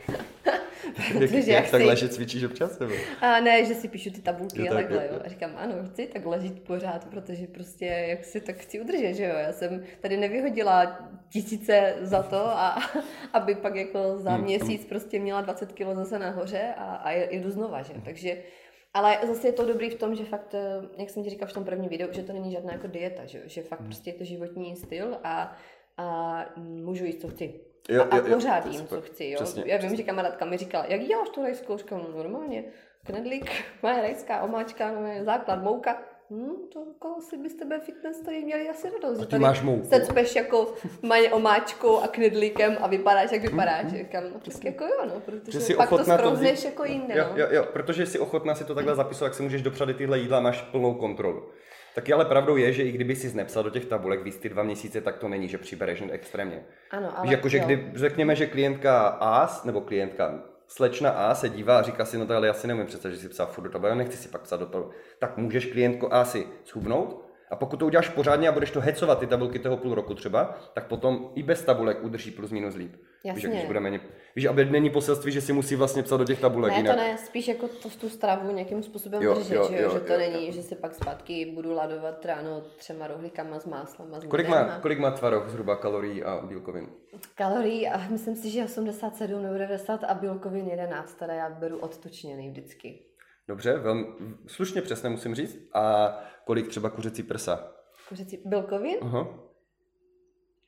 Protože jak, jak takhle, že cvičíš občas? Nebo? A ne, že si píšu ty tabulky jo, a takhle, jo. A říkám, ano, chci takhle žít pořád, protože prostě jak si tak chci udržet, že jo. Já jsem tady nevyhodila tisíce za to, a [LAUGHS] aby pak jako za hmm. měsíc prostě měla 20 kg zase nahoře a, a jdu znova, že Takže ale zase je to dobrý v tom, že fakt, eh, jak jsem ti říkal v tom prvním videu, že to není žádná jako dieta, že, že fakt hmm. prostě je to životní styl a, a můžu jíst, co chci. Jo, a, a jo, pořád jo, jim, co chci, jo. Přesně, Já vím, přesně. že kamarádka mi říkala, jak děláš tu rejskou? Říkám, no normálně, knedlík, [LAUGHS] moje rejská omáčka, no, základ, mouka, hm, to jako asi by z tebe fitness tady měli asi radost. A ty tady máš mouku. Se cpeš jako maně omáčkou a knedlíkem a vypadáš, jak vypadáš. Říkám, no tak jako jo, no, protože Že jsi pak to skrouzneš jako jinde, Jo, no. jo, jo, protože jsi ochotná si to takhle zapisovat, jak si můžeš dopřát i tyhle jídla, máš plnou kontrolu. Taky ale pravdou je, že i kdyby si nepsal do těch tabulek víc ty dva měsíce, tak to není, že přibereš hned extrémně. Ano, ale Víš, jakože jo. kdy řekněme, že klientka A, nebo klientka slečna A se dívá a říká si, no to ale já si nemůžu představit, že si psal furt do tabulek, já nechci si pak psát do tabulek. Tak můžeš klientko A si schubnout a pokud to uděláš pořádně a budeš to hecovat ty tabulky toho půl roku třeba, tak potom i bez tabulek udrží plus minus líp. Víš, Jasně. jak když bude méně... Víš, aby není poselství, že si musí vlastně psat do těch tabulek Ne, jinak. to ne, spíš jako to, tu stravu nějakým způsobem Jo, držet, jo, že, jo, jo, že to jo, není, že si pak zpátky budu ladovat ráno třema rohlíkama s máslem a s Kolik má, a- kolik má tvaroh zhruba kalorií a bílkovin? kalorií a myslím si, že 87 nebo 90 a bílkovin 11, teda já beru odtučněný vždycky. Dobře, velmi slušně přesně musím říct. A kolik třeba kuřecí prsa? Kuřecí bílkovin? Aha.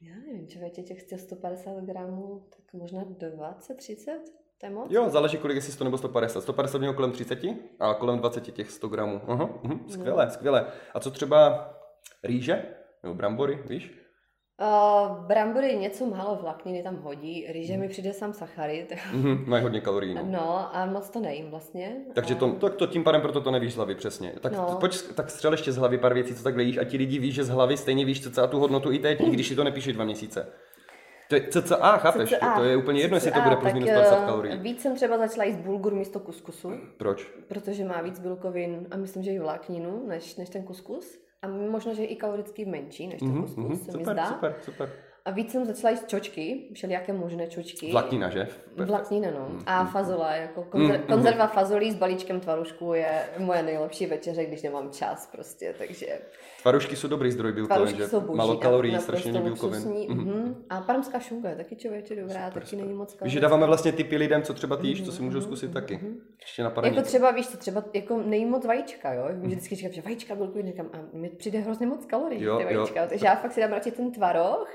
Já nevím, člověče, těch 150 gramů, tak možná 20, 30? To je moc? Jo, záleží, kolik je 100 nebo 150. 150 měl kolem 30 a kolem 20 těch 100 gramů. Aha, mhm, skvěle, skvěle. A co třeba rýže? Nebo brambory, víš? Uh, brambory něco málo vlákniny tam hodí, rýže mi přijde sám sacharid. Mhm, mají hodně kalorií. No. No a moc to nejím vlastně. Takže to, to, to tím pádem proto to nevíš z hlavy přesně. Tak No. pojď, tak střel ještě z hlavy pár věcí, co takhle jíš a ti lidi ví, že z hlavy stejně víš cca tu hodnotu i teď, i když si to nepíšeš dva měsíce. To je cca, chápeš? CCA. To je úplně jedno, jestli to bude plus minus 50 eh, kalorií. Víc jsem třeba začala jíst bulgur místo kuskusu, Proč? protože má víc bílkovin a myslím, že i vlákninu než, než ten kuskus. A možná, že je i kaloricky menší než ten Mhm, kuskus, mhm, se mi super, zdá. super, super. A víc jsem začala jíst čočky, všelijaké možné čočky. Vláknina, že? Vláknina, no. A fazola, jako Mm, konzer- mm. konzerva fazolí s balíčkem tvarušku je moje nejlepší večeře, když nemám čas prostě, takže Tvarušky jsou dobrý zdroj bílkovin, že? jsou boží. Malo kalorií, strašně bílkovin. Mhm. mhm. A parmská šunka je taky člověče dobrá, Super, taky super. není moc Víš, že dáváme vlastně typy lidem, co třeba ty jíš, Mhm, to si můžou zkusit taky. Ještě napadá Jako nic. třeba, víš co, třeba jako nejím moc vajíčka, jo? Vždycky říkám, že vajíčka bílkovin, říkám, a mi přijde hrozně moc kalorií, Jo, ty jo. vajíčka. Takže já fakt si dám radši ten tvaroh.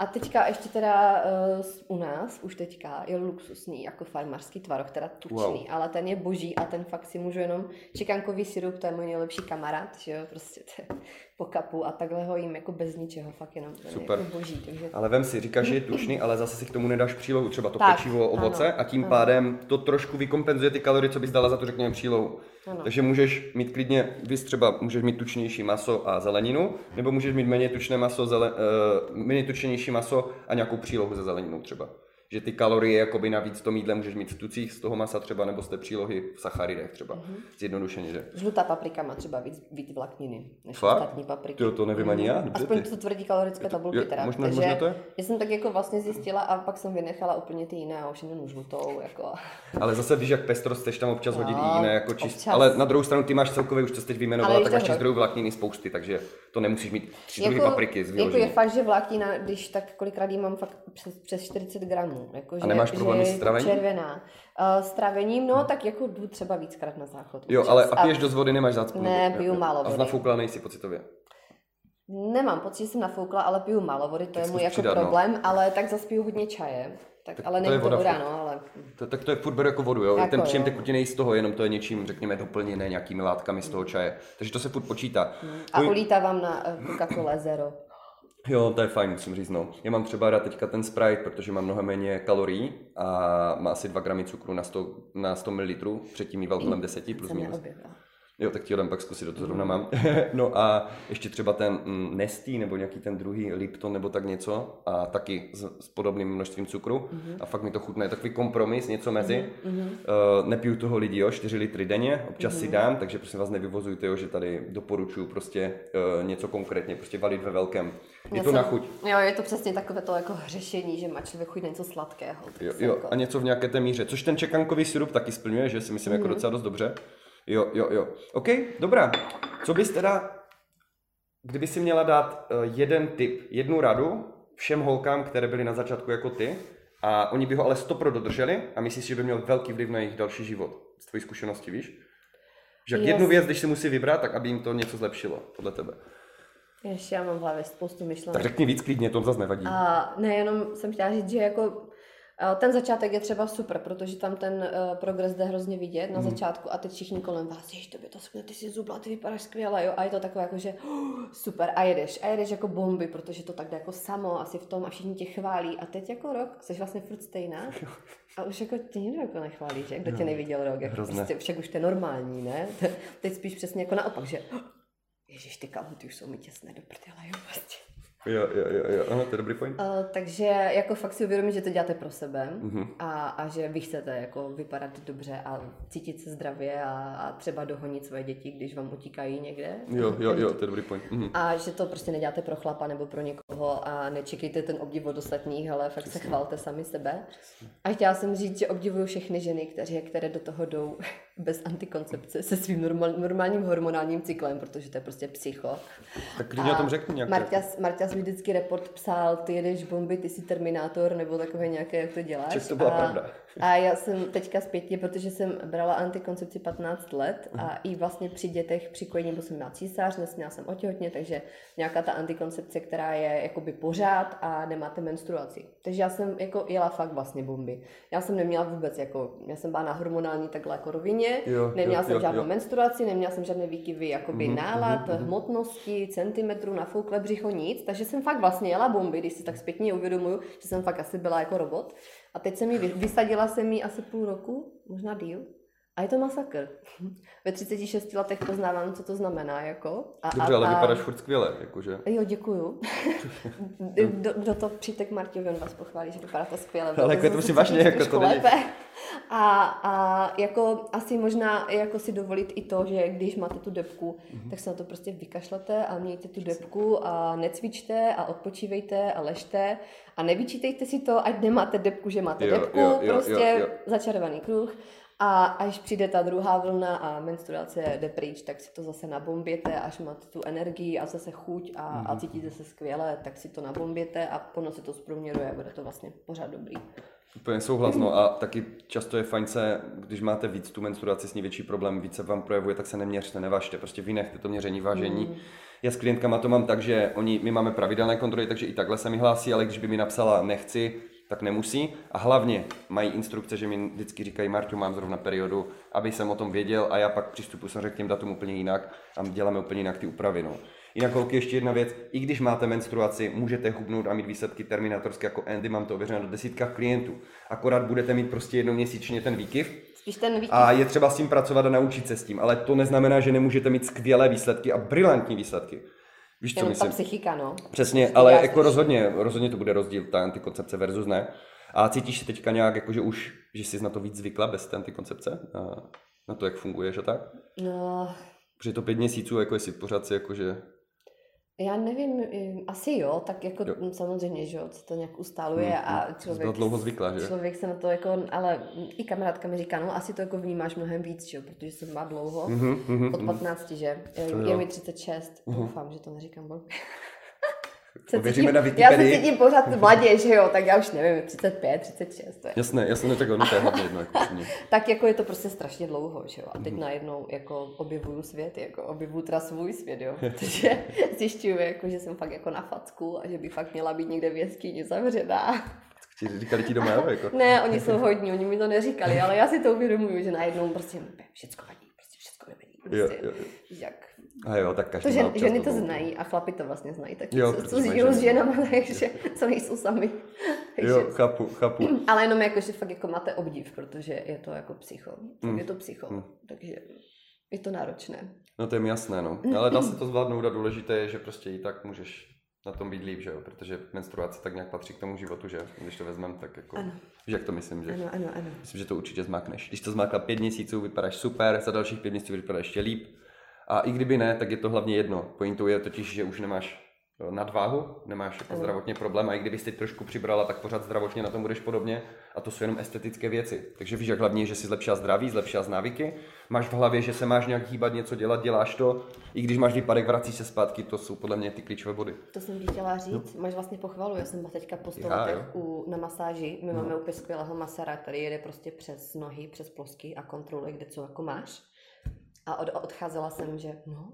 A teďka ještě teda uh, u nás, už teďka, je luxusní, jako farmářský tvaroh, teda tučný, Wow. ale ten je boží a ten fakt si můžu jenom, čekankový sirup, to je můj nejlepší kamarád, že jo, prostě to je po kapu a takhle ho jím jako bez ničeho, fakt jenom, ten Super. jako boží, takže Ale vem si, říkáš, že je tučný, ale zase si k tomu nedáš přílohu, třeba to Tak, pečivo, ovoce ano, a tím ano. pádem to trošku vykompenzuje ty kalorie, co bys dala za tu, řekněme, přílohu. Ano. Takže můžeš mít klidně, vys třeba můžeš mít tučnější maso a zeleninu, nebo můžeš mít méně tučné maso, zele, uh, méně tučnější maso a nějakou přílohu ze zeleninou třeba. Že ty kalorie jakoby navíc v tom jídle můžeš mít v tucích z toho masa třeba, nebo z té přílohy v sacharidech třeba. Mhm. Zjednodušeně, že? žlutá paprika má třeba víc, víc vlákniny než Fakt? ostatní papriky. Ty to nevím ani já, Mhm. dobře Aspoň ty. to tvrdí kalorické tabulky jo, teda. možná- takže možná to je. Já jsem tak jako vlastně zjistila a pak jsem vynechala úplně ty jiné a už jenom žlutou. Jako. Ale zase víš, jak pestrost chceš tam občas No, hodit i jiné, jako čist... občas. Ale na druhou stranu ty máš celkově, už to jsi teď vyjmenovala, tak to máš zdrojů vlákniny spousty, takže to nemusíš mít tři druhy papriky jako je fakt, že vláknina, když tak kolikrát jí mám fakt přes, přes 40 gramů. Jako, že, nemáš že problémy s je stravením? Červená. Uh, s travením, no tak jako jdu třeba víckrát na záchod. Jo, ale a piješ dost vody, nemáš zácpu? Ne, nebo- piju málo A vody. znafoukla nejsi pocitově. Nemám pocit, že jsem nafoukla, ale piju málo vody, to Tak je můj jako přidat, no. problém, ale tak zase piju hodně čaje. Tak, Tak ale to je není to voda voda, no, ale To, tak to je furt beru jako vodu, jo. Jako Ten příjem tekutiny z toho, jenom to je něčím, řekněme, doplněné nějakými látkami z toho čaje. Takže to se furt počítá. a Tvůj- ulítávám na eh, Coca-Cola Zero. Jo, to je fajn, musím říct, no. Já mám třeba rád teďka ten Sprite, protože má mnohem méně kalorií a má asi 2 gramy cukru na 100, na 100 ml, předtím mýval kolem 10 plus minus. neobjevila. Jo, tak ti ho dám pak zkusit, to zrovna mám. [LAUGHS] no a ještě třeba ten mm, Nestý nebo nějaký ten druhý Lipton nebo tak něco a taky s, s podobným množstvím cukru Mhm. a fakt mi to chutná. Je takový kompromis, něco mezi. Uh, nepiju toho lidi, jo, 4 litry denně, občas Mhm. si dám, takže prosím vás nevyvozujte, jo, že tady doporučuji prostě uh, něco konkrétně, prostě valit ve velkém. Je Já to jsem- na chuť. Jo, je to přesně takové to jako hřešení, že má člověk chuť něco sladkého. Jo, jo, jako- a něco v nějaké té míře, což ten čekankový sirup taky splňuje, že si myslím jako Mhm. docela dost dobře. Jo, jo, jo. OK, dobrá. Co bys teda, kdyby si měla dát eh, jeden tip, jednu radu všem holkám, které byly na začátku jako ty, a oni by ho ale stopro dodrželi a myslíš, že by měl velký vliv na jejich další život, z tvojí zkušenosti, víš? Že Yes. jednu věc, když si musí vybrat, tak aby jim to něco zlepšilo, podle tebe. Ještě já mám v hlavě spoustu myšlenek. Tak řekni víc klidně, to zase nevadí. A nejenom jsem chtěla říct, že jako Ten začátek je třeba super, protože tam ten uh, progres jde hrozně vidět na mm. začátku a teď všichni kolem vás, jež tobě to skvěle, ty jsi zubla, ty vypadáš skvěle, jo, a je to takové jako, že uh, [GASPS] super, a jedeš, a jedeš jako bomby, protože to tak jde jako samo asi v tom a všichni tě chválí a teď jako rok, jsi vlastně furt stejná [LAUGHS] a už jako tě nikdo jako nechválí, že? Kdo tě neviděl rok, jako prostě, však už to je normální, ne? [LAUGHS] Teď spíš přesně jako naopak, že [GASPS] Ježíš, ty kalhoty už jsou mi těsné do prdele, jo, prostě. Jo, jo, jo, jo. Aha, to je dobrý point. Uh, takže jako fakt si uvědomit, že to děláte pro sebe uh-huh. a, a že vy chcete jako vypadat dobře a cítit se zdravě a, a třeba dohonit svoje děti, když vám utíkají někde. Jo, jo, jo, to je dobrý point. Uh-huh. A že to prostě neděláte pro chlapa nebo pro někoho a nečekejte ten obdiv od ostatních, ale fakt Přesně. se chvalte sami sebe. A chtěla jsem říct, že obdivuju všechny ženy, které, které do toho jdou [LAUGHS] bez antikoncepce se svým normál, normálním hormonálním cyklem, protože to je prostě psycho. Tak klidně o tom řekni nějak. Marťas, Marťas mi vždycky report psal, ty jedeš bomby, ty jsi Terminátor, nebo takové nějaké, jak to děláš. Čes to byla a, pravda. A já jsem teďka zpětně, protože jsem brala antikoncepci 15 let a uh-huh. i vlastně při dětech, při kojení, bo jsem měla císař, nesměla jsem otěhotně, takže nějaká ta antikoncepce, která je jakoby pořád a nemáte menstruaci. Takže já jsem jako jela fakt vlastně bomby. Já jsem neměla vůbec jako, já jsem byla na hormonální takhle jako rovině, jo, neměla jo, jsem jo, žádnou jo. menstruaci, neměla jsem žádné výkyvy jakoby uh-huh, nálad, uh-huh, hmotnosti, centimetrů, nafoukle břicho, nic, takže jsem fakt vlastně jela bomby, když si tak zpětně uvědomuju, že jsem fakt asi byla jako robot. A teď jsem ji vysadila jsem ji asi půl roku, možná díl. A je to masakr. [LAUGHS] Ve 36 letech poznávám, co to znamená. Jako. A, Dobře, a, ale vypadáš furt skvěle. Jakože. Jo, děkuju. [LAUGHS] do, do to přijďte k Martě, on vás pochválí, že vypadáte skvěle. Ale jako je to si vážně, jako to není. [LAUGHS] A, a jako asi možná jako si dovolit i to, že když máte tu depku, mm-hmm. tak se na to prostě vykašlete a mějte tu depku a necvičte a odpočívejte a ležte a nevyčítejte si to, ať nemáte depku, že máte jo, depku, jo, jo, prostě jo, jo. začarovaný kruh. A až přijde ta druhá vlna a menstruace jde pryč, tak si to zase nabomběte, až máte tu energii a zase chuť a, mm-hmm. a mhm. cítíte se skvěle, tak si to nabomběte a ono se to zprůměruje a bude to vlastně pořád dobrý. Úplně souhlasno a taky často je fajn se, když máte víc tu menstruaci, s ní větší problém, více vám projevuje, tak se neměřte, nevažte, prostě vynechte to měření, vážení. Mm. Já s klientkama to mám tak, že oni, my máme pravidelné kontroly, takže i takhle se mi hlásí, ale když by mi napsala nechci, tak nemusí. A hlavně mají instrukce, že mi vždycky říkají, Marťu, mám zrovna periodu, aby jsem o tom věděl a já pak přistupuji samozřejmě k těm datům úplně jinak a děláme úplně jinak ty úpravy. No. Jinak holky, ještě jedna věc, i když máte menstruaci, můžete hubnout a mít výsledky terminátorské jako Andy, mám to ověřeno do desítkách klientů. Akorát budete mít prostě jednou měsíčně ten výkyv. Spíš ten výkyv. A je třeba s tím pracovat a naučit se s tím, ale to neznamená, že nemůžete mít skvělé výsledky a brilantní výsledky. Víš, co myslím? ta psychika, no. Přesně, ale jako rozhodně, rozhodně to bude rozdíl, ta antikoncepce versus ne. A cítíš se teďka nějak, jako, že už, že jsi na to víc zvykla bez té antikoncepce? Na, na to, jak funguje, že tak? No. Protože to pět měsíců, jako jestli pořád si jako, že já nevím, asi jo, tak jako jo. samozřejmě, že jo, co to nějak ustáluje hmm, a hmm. člověk... Byla dlouho zvyklá, že? Člověk se na to jako, ale i kamarádka mi říká, no asi to jako vnímáš mnohem víc, že jo, protože jsem má dlouho, mm-hmm, od 15, že? Je, je mi 36, mm-hmm. doufám, že to neříkám blbě. Ověříme na Wikipedii. Já se cítím pořád mladě, že jo, tak já už nevím, 35, 36. To je. Jasné, jasné, tak ono to je hlavně jedno. Jako [LAUGHS] tak jako je to prostě strašně dlouho, že jo. A teď mm. najednou jako objevuju svět, jako objevuju teda svůj svět, jo. [LAUGHS] Protože zjišťuju, jako, že jsem fakt jako na facku a že by fakt měla být někde v jeskyni zavřená. Ti říkali ti doma, jo? Jako. Ne, oni jsou hodní, oni mi to neříkali, ale já si to uvědomuju, že najednou prostě všecko vadí, prostě všecko nevidí. Prostě, jo, jo, jo. Jak a jo, tak každý to žen, ženy to znají a chlapi to vlastně znají taky. Jo, co, co žijou s ženama, [LAUGHS] takže co nejsou sami. jo, chápu, chápu. [CLEARS THROAT] Ale jenom jako, že fakt jako máte obdiv, protože je to jako psycho. Mm. Je to psycho, mm. takže je to náročné. No to je mi jasné, no. [CLEARS THROAT] Ale dá se to zvládnout a důležité je, že prostě i tak můžeš na tom být líp, že jo? Protože menstruace tak nějak patří k tomu životu, že když to vezmeme, tak jako, ano. víš, jak to myslím, že? Ano, ano, ano. Myslím, že to určitě zmákneš. Když to zmákla pět měsíců, vypadáš super, za dalších pět měsíců vypadáš ještě líp a i kdyby ne, tak je to hlavně jedno. Pointou je totiž, že už nemáš nadváhu, nemáš jako zdravotně problém a i kdyby teď trošku přibrala, tak pořád zdravotně na tom budeš podobně a to jsou jenom estetické věci. Takže víš, jak hlavně, že si zlepšila zdraví, zlepšila z návyky, máš v hlavě, že se máš nějak hýbat, něco dělat, děláš to, i když máš výpadek, vracíš se zpátky, to jsou podle mě ty klíčové body. To jsem ti chtěla říct, no. máš vlastně pochvalu, já jsem teďka po u, na masáži, my no. máme úplně skvělého masára, který jede prostě přes nohy, přes plosky a kontroluje, kde co jako máš. A od, odcházela jsem, že no,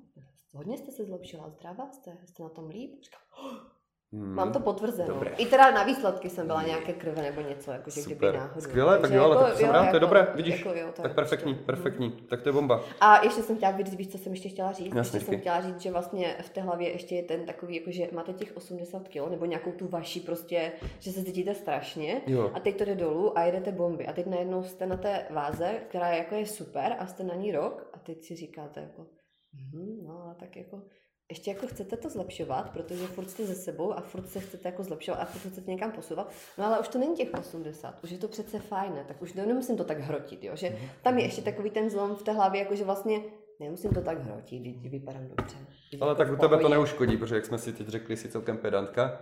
hodně jste se zlepšila, zdravá jste, jste na tom líp. Říkám, oh, Hmm. Mám to potvrzeno. Dobré. I teda na výsledky jsem byla nějaké krve nebo něco, jakože kdyby náhodou. Skvěle, tak jo, ale jako, tak jsem jo, rád, jako, to je jako- dobré, vidíš, jako, jo, tak perfektní, prostě. perfektní, hmm. tak to je bomba. A ještě jsem chtěla říct, víš, co jsem ještě chtěla říct? Jasně, ještě jsem chtěla říct, že vlastně v té hlavě ještě je ten takový, jakože máte těch 80 kg, nebo nějakou tu vaši prostě, že se cítíte strašně jo. a teď to jde dolů a jedete bomby. A teď najednou jste na té váze, která jako je super a jste na ní rok a teď si říkáte jako, hm, no tak jako ještě jako chcete to zlepšovat, protože furt jste ze sebou a furt se chcete jako zlepšovat a furt chcete někam posouvat, no ale už to není těch 80, už je to přece fajné, tak už nemusím to tak hrotit, jo, že mhm. tam je ještě takový ten zlom v té hlavě, jako že vlastně nemusím to tak hrotit, když vypadám dobře. Ale tak u tebe to neuškodí, protože jak jsme si teď řekli, si celkem pedantka,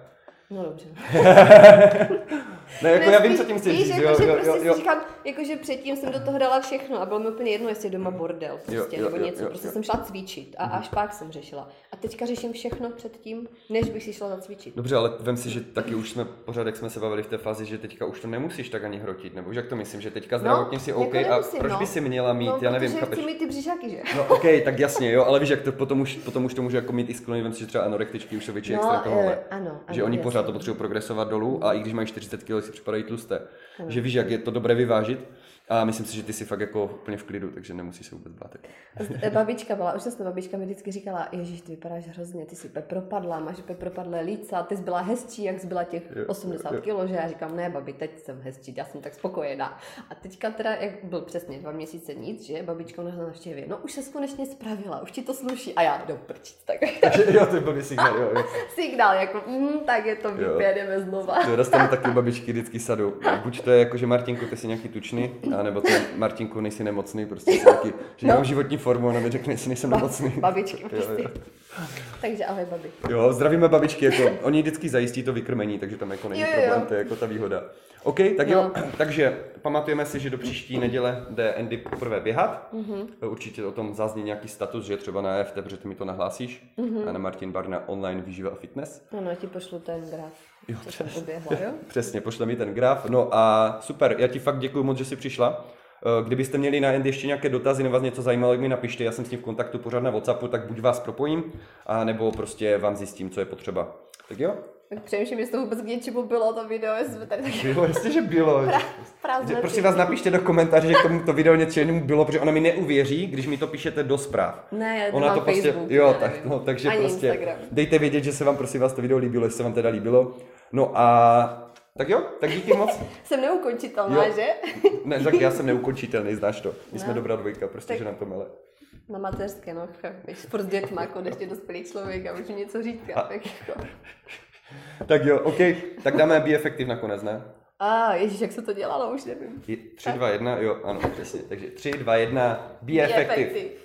No dobře. [LAUGHS] ne, jako já vím, co tím chceš říct. Jako, jo, že jo, prostě jo, říkám, jakože předtím jsem do toho dala všechno a bylo mi úplně jedno, jestli je doma bordel prostě, jo, jo, nebo něco. Jo, jo, prostě jo. jsem šla cvičit a až pak jsem řešila. A teďka řeším všechno předtím, než bych si šla zacvičit. Dobře, ale vem si, že taky už jsme pořád, jak jsme se bavili v té fázi, že teďka už to nemusíš tak ani hrotit, nebo jak to myslím, že teďka zdravotně no, si OK jako nemusím, a proč no. by si měla mít, no, já nevím, chápeš? chci mít ty břišáky, že? No OK, tak jasně, jo, ale víš, jak to potom už, potom už to může jako mít i sklony, vem si, že třeba anorektičky už jsou větší no, extra tohohle. Eh, ano, že oni pořád to potřebují progresovat dolů a i když mají 40 kg, si připadají tlusté. Hmm. Že víš, jak je to dobré vyvážit. A myslím si, že ty jsi fakt jako úplně v klidu, takže nemusíš se vůbec bát. Babička byla, už ta babička mi vždycky říkala, Ježíš, ty vypadáš hrozně, ty jsi propadla, máš propadlé líca, ty jsi byla hezčí, jak jsi byla těch jo, 80 jo, jo. kg, že já říkám, ne, babi, teď jsem hezčí, já jsem tak spokojená. A teďka teda, jak byl přesně dva měsíce nic, že babička na návštěvě, no už se konečně spravila, už ti to sluší. A já, do prčic, tak. Takže jo, to byl signál, jo, jo. signál, jako, mm, tak je to, vypědeme znova. Jo, dostanu taky babičky vždycky sadu. Buď to je jako, že Martinku, ty jsi nějaký tučný, a nebo ty, Martinku, nejsi nemocný, prostě taky, že no. nemám životní formu, ona mi řekne, jestli nejsem ba- nemocný. Babičky, prostě. jo, jo. Takže ahoj, babi. Jo, zdravíme babičky, jako, oni vždycky zajistí to vykrmení, takže tam jako není jo, jo, problém, jo. to je jako ta výhoda. OK, tak no. jo, [CLEARS THROAT] takže pamatujeme si, že do příští neděle jde Andy poprvé běhat. Mm-hmm. Určitě o tom zazní nějaký status, že třeba na EFT, protože ty mi to nahlásíš. Mm-hmm. A na Martin Barna online výživa a fitness. Ano, ti pošlu ten graf. Jo, co jsem oběhla, jo? [LAUGHS] Přesně, pošle mi ten graf. No a super, já ti fakt děkuji moc, že jsi přišla. Eh, kdybyste měli na Andy ještě nějaké dotazy nebo vás něco zajímalo, mi napište, já jsem s ním v kontaktu pořád na WhatsAppu, tak buď vás propojím, a nebo prostě vám zjistím, co je potřeba. Tak jo? Přemýšlím, jestli to vůbec k něčemu bylo to video, jestli jsme tady tak... Bylo, jestli, že bylo. [LAUGHS] Pra, prosím vás napište do komentáře, že k tomu to video něčemu bylo, protože ona mi neuvěří, když mi to píšete do zpráv. Ne, já ona to prostě, Facebook, jo, tak, no, takže Ani prostě Instagram. dejte vědět, že se vám prosím vás to video líbilo, jestli se vám teda líbilo. No a tak jo, tak díky moc. [LAUGHS] jsem neukončitelná, jo. že? [LAUGHS] ne, tak já jsem neukončitelný, znáš to. My no. jsme dobrá dvojka, prostě, tak... že nám to mele. Na mateřské, no, furt s dětma, jako ještě dospělý člověk a může něco říkat, a... tak jako... tak jo, OK, tak dáme Be Effective nakonec, ne? A ah, ježíš, jak se to dělalo, už nevím. 3, 2, 1, jo, ano, přesně. Takže 3, 2, 1, Be, be effective. effective.